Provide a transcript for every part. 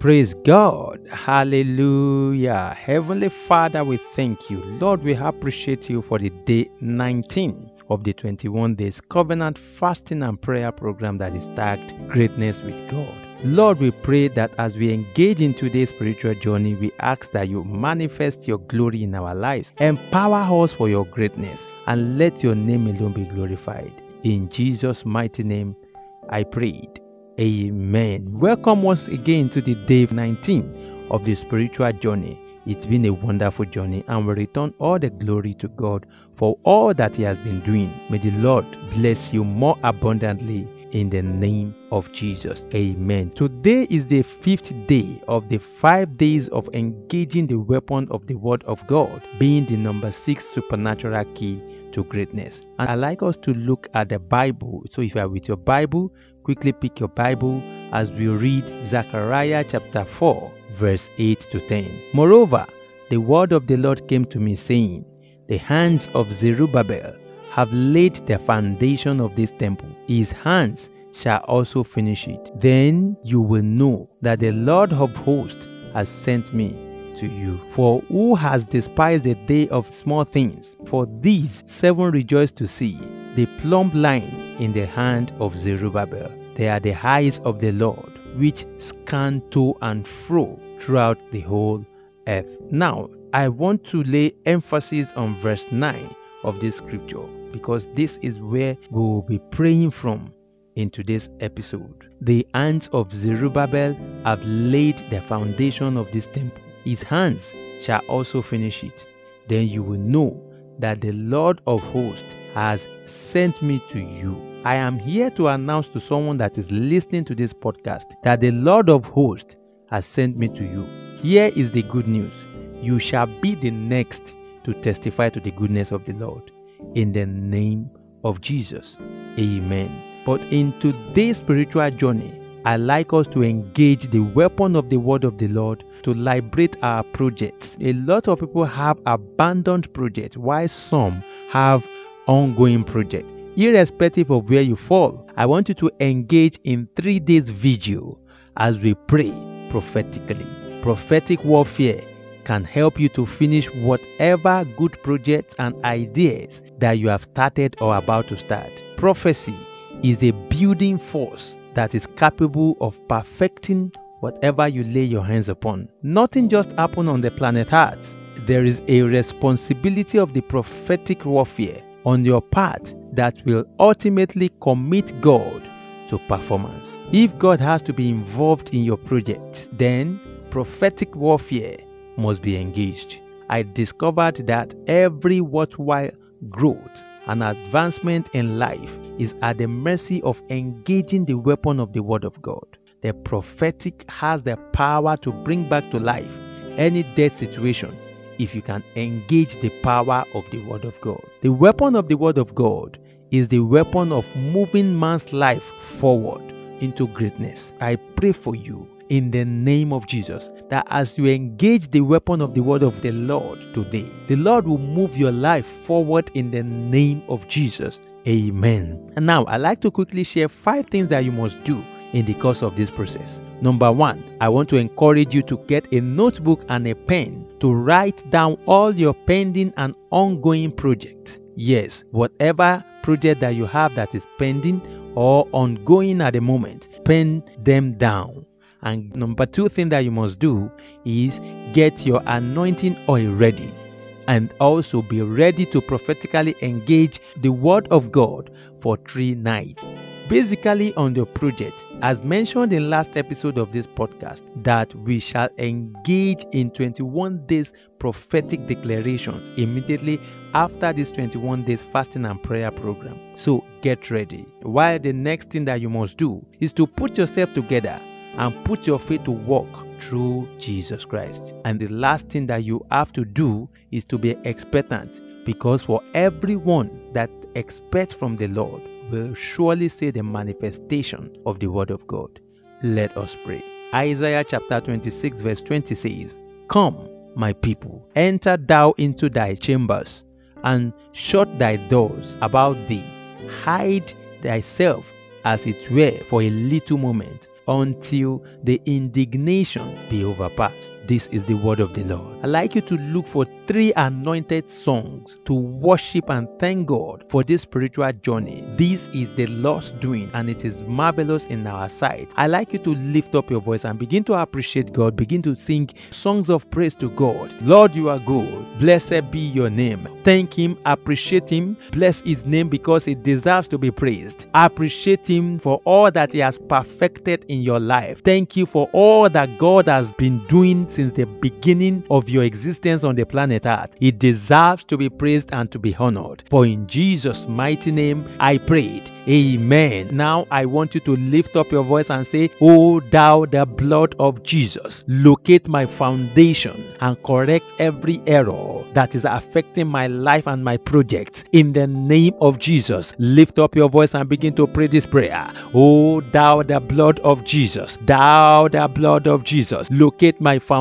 Praise God. Hallelujah. Heavenly Father, we thank you. Lord, we appreciate you for the day 19 of the 21 days covenant fasting and prayer program that is tagged Greatness with God. Lord, we pray that as we engage in today's spiritual journey, we ask that you manifest your glory in our lives, empower us for your greatness, and let your name alone be glorified. In Jesus' mighty name, I prayed. Amen. Welcome once again to the day 19 of the spiritual journey. It's been a wonderful journey, and we return all the glory to God for all that He has been doing. May the Lord bless you more abundantly in the name of Jesus. Amen. Today is the fifth day of the five days of engaging the weapon of the Word of God, being the number six supernatural key to greatness. And I like us to look at the Bible. So if you are with your Bible, quickly pick your Bible as we read Zechariah chapter 4, verse 8 to 10. Moreover, the word of the Lord came to me, saying, The hands of Zerubbabel have laid the foundation of this temple. His hands shall also finish it. Then you will know that the Lord of hosts has sent me to you. For who has despised the day of small things? For these seven rejoice to see the plumb line in the hand of Zerubbabel. They are the eyes of the Lord, which scan to and fro throughout the whole earth. Now, I want to lay emphasis on verse 9 of this scripture because this is where we will be praying from in today's episode. The hands of Zerubbabel have laid the foundation of this temple. His hands shall also finish it. Then you will know that the Lord of hosts has sent me to you. I am here to announce to someone that is listening to this podcast that the Lord of hosts has sent me to you. Here is the good news you shall be the next to testify to the goodness of the Lord. In the name of Jesus. Amen. But in today's spiritual journey, I like us to engage the weapon of the word of the Lord to liberate our projects. A lot of people have abandoned projects, while some have ongoing projects irrespective of where you fall. I want you to engage in three days vigil as we pray prophetically. Prophetic warfare can help you to finish whatever good projects and ideas that you have started or about to start. Prophecy is a building force that is capable of perfecting whatever you lay your hands upon. Nothing just happened on the planet Earth. There is a responsibility of the prophetic warfare on your part that will ultimately commit God to performance. If God has to be involved in your project, then prophetic warfare must be engaged. I discovered that every worthwhile growth and advancement in life is at the mercy of engaging the weapon of the Word of God. The prophetic has the power to bring back to life any dead situation if you can engage the power of the Word of God. The weapon of the Word of God is the weapon of moving man's life forward into greatness. I pray for you in the name of Jesus that as you engage the weapon of the word of the Lord today, the Lord will move your life forward in the name of Jesus. Amen. And now I'd like to quickly share five things that you must do in the course of this process. Number one, I want to encourage you to get a notebook and a pen to write down all your pending and ongoing projects. Yes, whatever project that you have that is pending or ongoing at the moment, pen them down. And number two thing that you must do is get your anointing oil ready. And also be ready to prophetically engage the word of God for three nights. Basically on the project as mentioned in last episode of this podcast that we shall engage in 21 days prophetic declarations immediately after this 21 days fasting and prayer program. So get ready. While the next thing that you must do is to put yourself together and put your faith to work through Jesus Christ. And the last thing that you have to do is to be expectant because for everyone that expects from the Lord, will surely see the manifestation of the Word of God. Let us pray. Isaiah chapter 26, verse 20 says, Come, my people, enter thou into thy chambers, and shut thy doors about thee. Hide thyself, as it were, for a little moment until the indignation be overpassed. This is the word of the Lord. I'd like you to look for three anointed songs to worship and thank God for this spiritual journey. This is the Lord's doing and it is marvelous in our sight. I'd like you to lift up your voice and begin to appreciate God. Begin to sing songs of praise to God. Lord, you are good. Blessed be your name. Thank Him, appreciate Him, bless His name because it deserves to be praised. Appreciate Him for all that He has perfected in your life. Thank you for all that God has been doing since the beginning of your existence on the planet Earth. It deserves to be praised and to be honored. For in Jesus' mighty name I prayed. Amen. Now I want you to lift up your voice and say, Oh, thou the blood of Jesus, locate my foundation and correct every error that is affecting my life and my projects. In the name of Jesus, lift up your voice and begin to pray this prayer. Oh, thou the blood of Jesus, thou the blood of Jesus, locate my foundation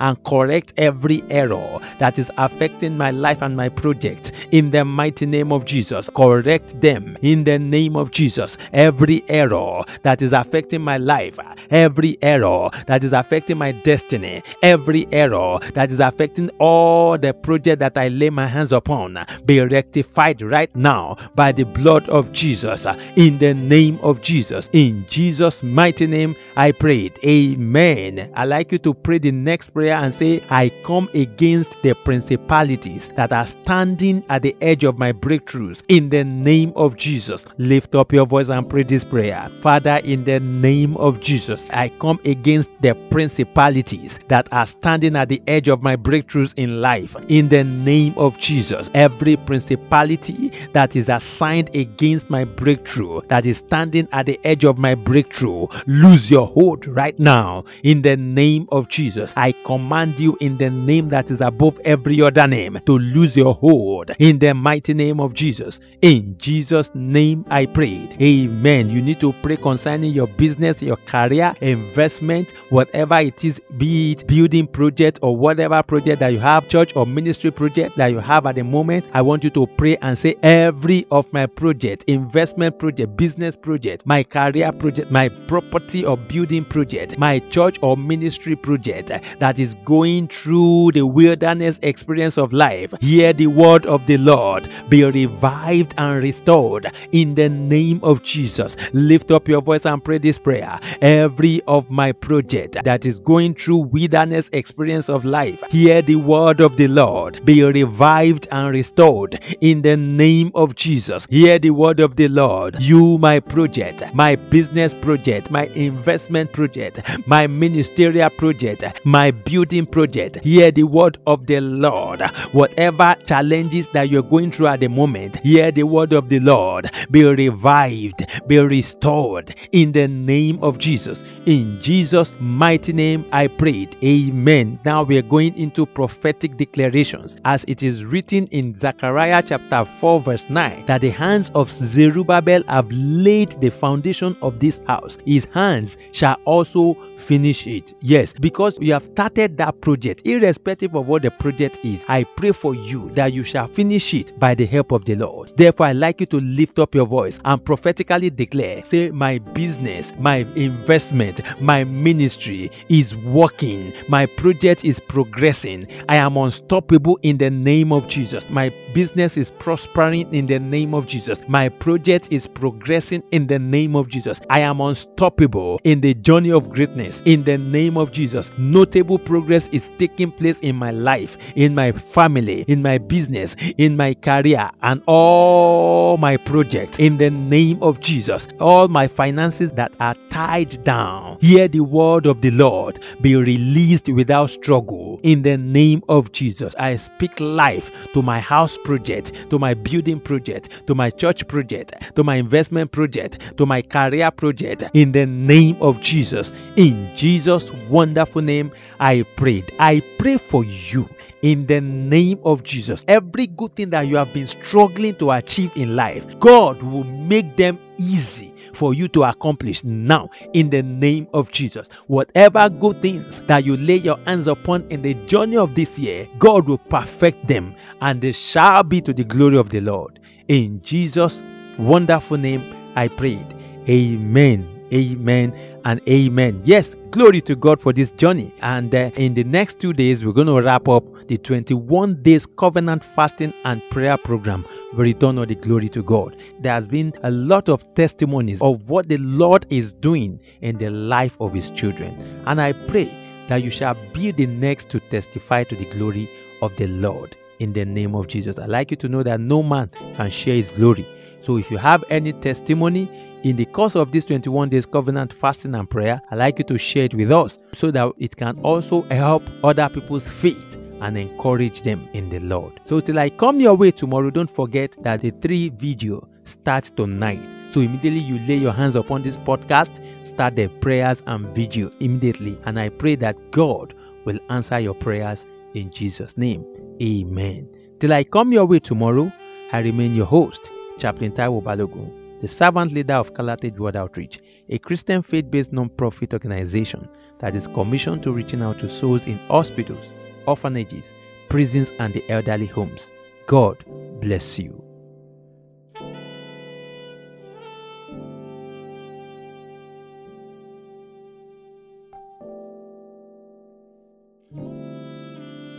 and correct every error that is affecting my life and my project. In the mighty name of Jesus, correct them in the name of Jesus. Every error that is affecting my life, every error that is affecting my destiny, every error that is affecting all the project that I lay my hands upon, be rectified right now by the blood of Jesus. In the name of Jesus. In Jesus' mighty name, I prayed. Amen. I like you to pray the next prayer and say, I come against the principalities that are standing at the edge of my breakthroughs. In the name of Jesus, lift up your voice and pray this prayer. Father, in the name of Jesus, I come against the principalities that are standing at the edge of my breakthroughs in life. In the name of Jesus, every principality that is assigned against my breakthrough, that is standing at the edge of my breakthrough, lose your hold right now. In the name of Jesus, I command you in the name that is above every other name to lose your hold. In the mighty name of Jesus. In Jesus' name I prayed. Amen. You need to pray concerning your business, your career, investment, whatever it is, be it building project or whatever project that you have, church or ministry project that you have at the moment. I want you to pray and say, every of my project, investment project, business project, my career project, my property or building project, my church or ministry project that is going through the wilderness experience of life, hear the word of the Lord, be revived and restored in the name of Jesus. Lift up your voice and pray this prayer. Every of my project that is going through wilderness experience of life, hear the word of the Lord, be revived and restored in the name of Jesus. Hear the word of the Lord. You, my project, my business project, my investment project, my ministerial project, my building project, hear the word of the Lord. Whatever challenges that you're going through at the moment, hear the word of the Lord. Be revived, be restored in the name of Jesus. In Jesus' mighty name, I prayed. Amen. Now we are going into prophetic declarations as it is written in Zechariah chapter 4, verse 9 that the hands of Zerubbabel have laid the foundation of this house. His hands shall also finish it. Yes, because you have started that project, irrespective of what the project is. I pray for you that you shall finish it by the help of the Lord. Therefore, I like you to lift up your voice and prophetically declare, say, My business, my investment, my ministry is working, my project is progressing. I am unstoppable in the name of Jesus. My business is prospering in the name of Jesus. My project is progressing in the name of Jesus. I am unstoppable in the journey of greatness in the name of Jesus. Notable progress is taking place in my life, in my family, in my business, in my career, and all my projects in the name of Jesus. All my finances that are tied down, hear the word of the Lord be released without struggle in the name of Jesus. I speak life to my house project, to my building project, to my church project, to my investment project, to my career project in the name of Jesus. In Jesus' wonderful name, I prayed. I pray for you in the name of Jesus. Every good thing that you have been struggling to achieve in life, God will make them easy for you to accomplish now in the name of Jesus. Whatever good things that you lay your hands upon in the journey of this year, God will perfect them and they shall be to the glory of the Lord. In Jesus' wonderful name, I prayed. Amen. Amen and amen. Yes, glory to God for this journey. And uh, in the next two days, we're going to wrap up the 21 days covenant fasting and prayer program. We return all the glory to God. There has been a lot of testimonies of what the Lord is doing in the life of His children. And I pray that you shall be the next to testify to the glory of the Lord in the name of Jesus. I'd like you to know that no man can share His glory. So if you have any testimony in the course of this 21 days covenant fasting and prayer, I'd like you to share it with us so that it can also help other people's faith and encourage them in the Lord. So till I come your way tomorrow, don't forget that the three video starts tonight. So immediately you lay your hands upon this podcast, start the prayers and video immediately. And I pray that God will answer your prayers in Jesus' name. Amen. Till I come your way tomorrow, I remain your host, Chaplain Taiwo Balogun, the servant leader of Calatage World Outreach, a Christian faith-based non-profit organization that is commissioned to reaching out to souls in hospitals, orphanages, prisons, and the elderly homes. God bless you.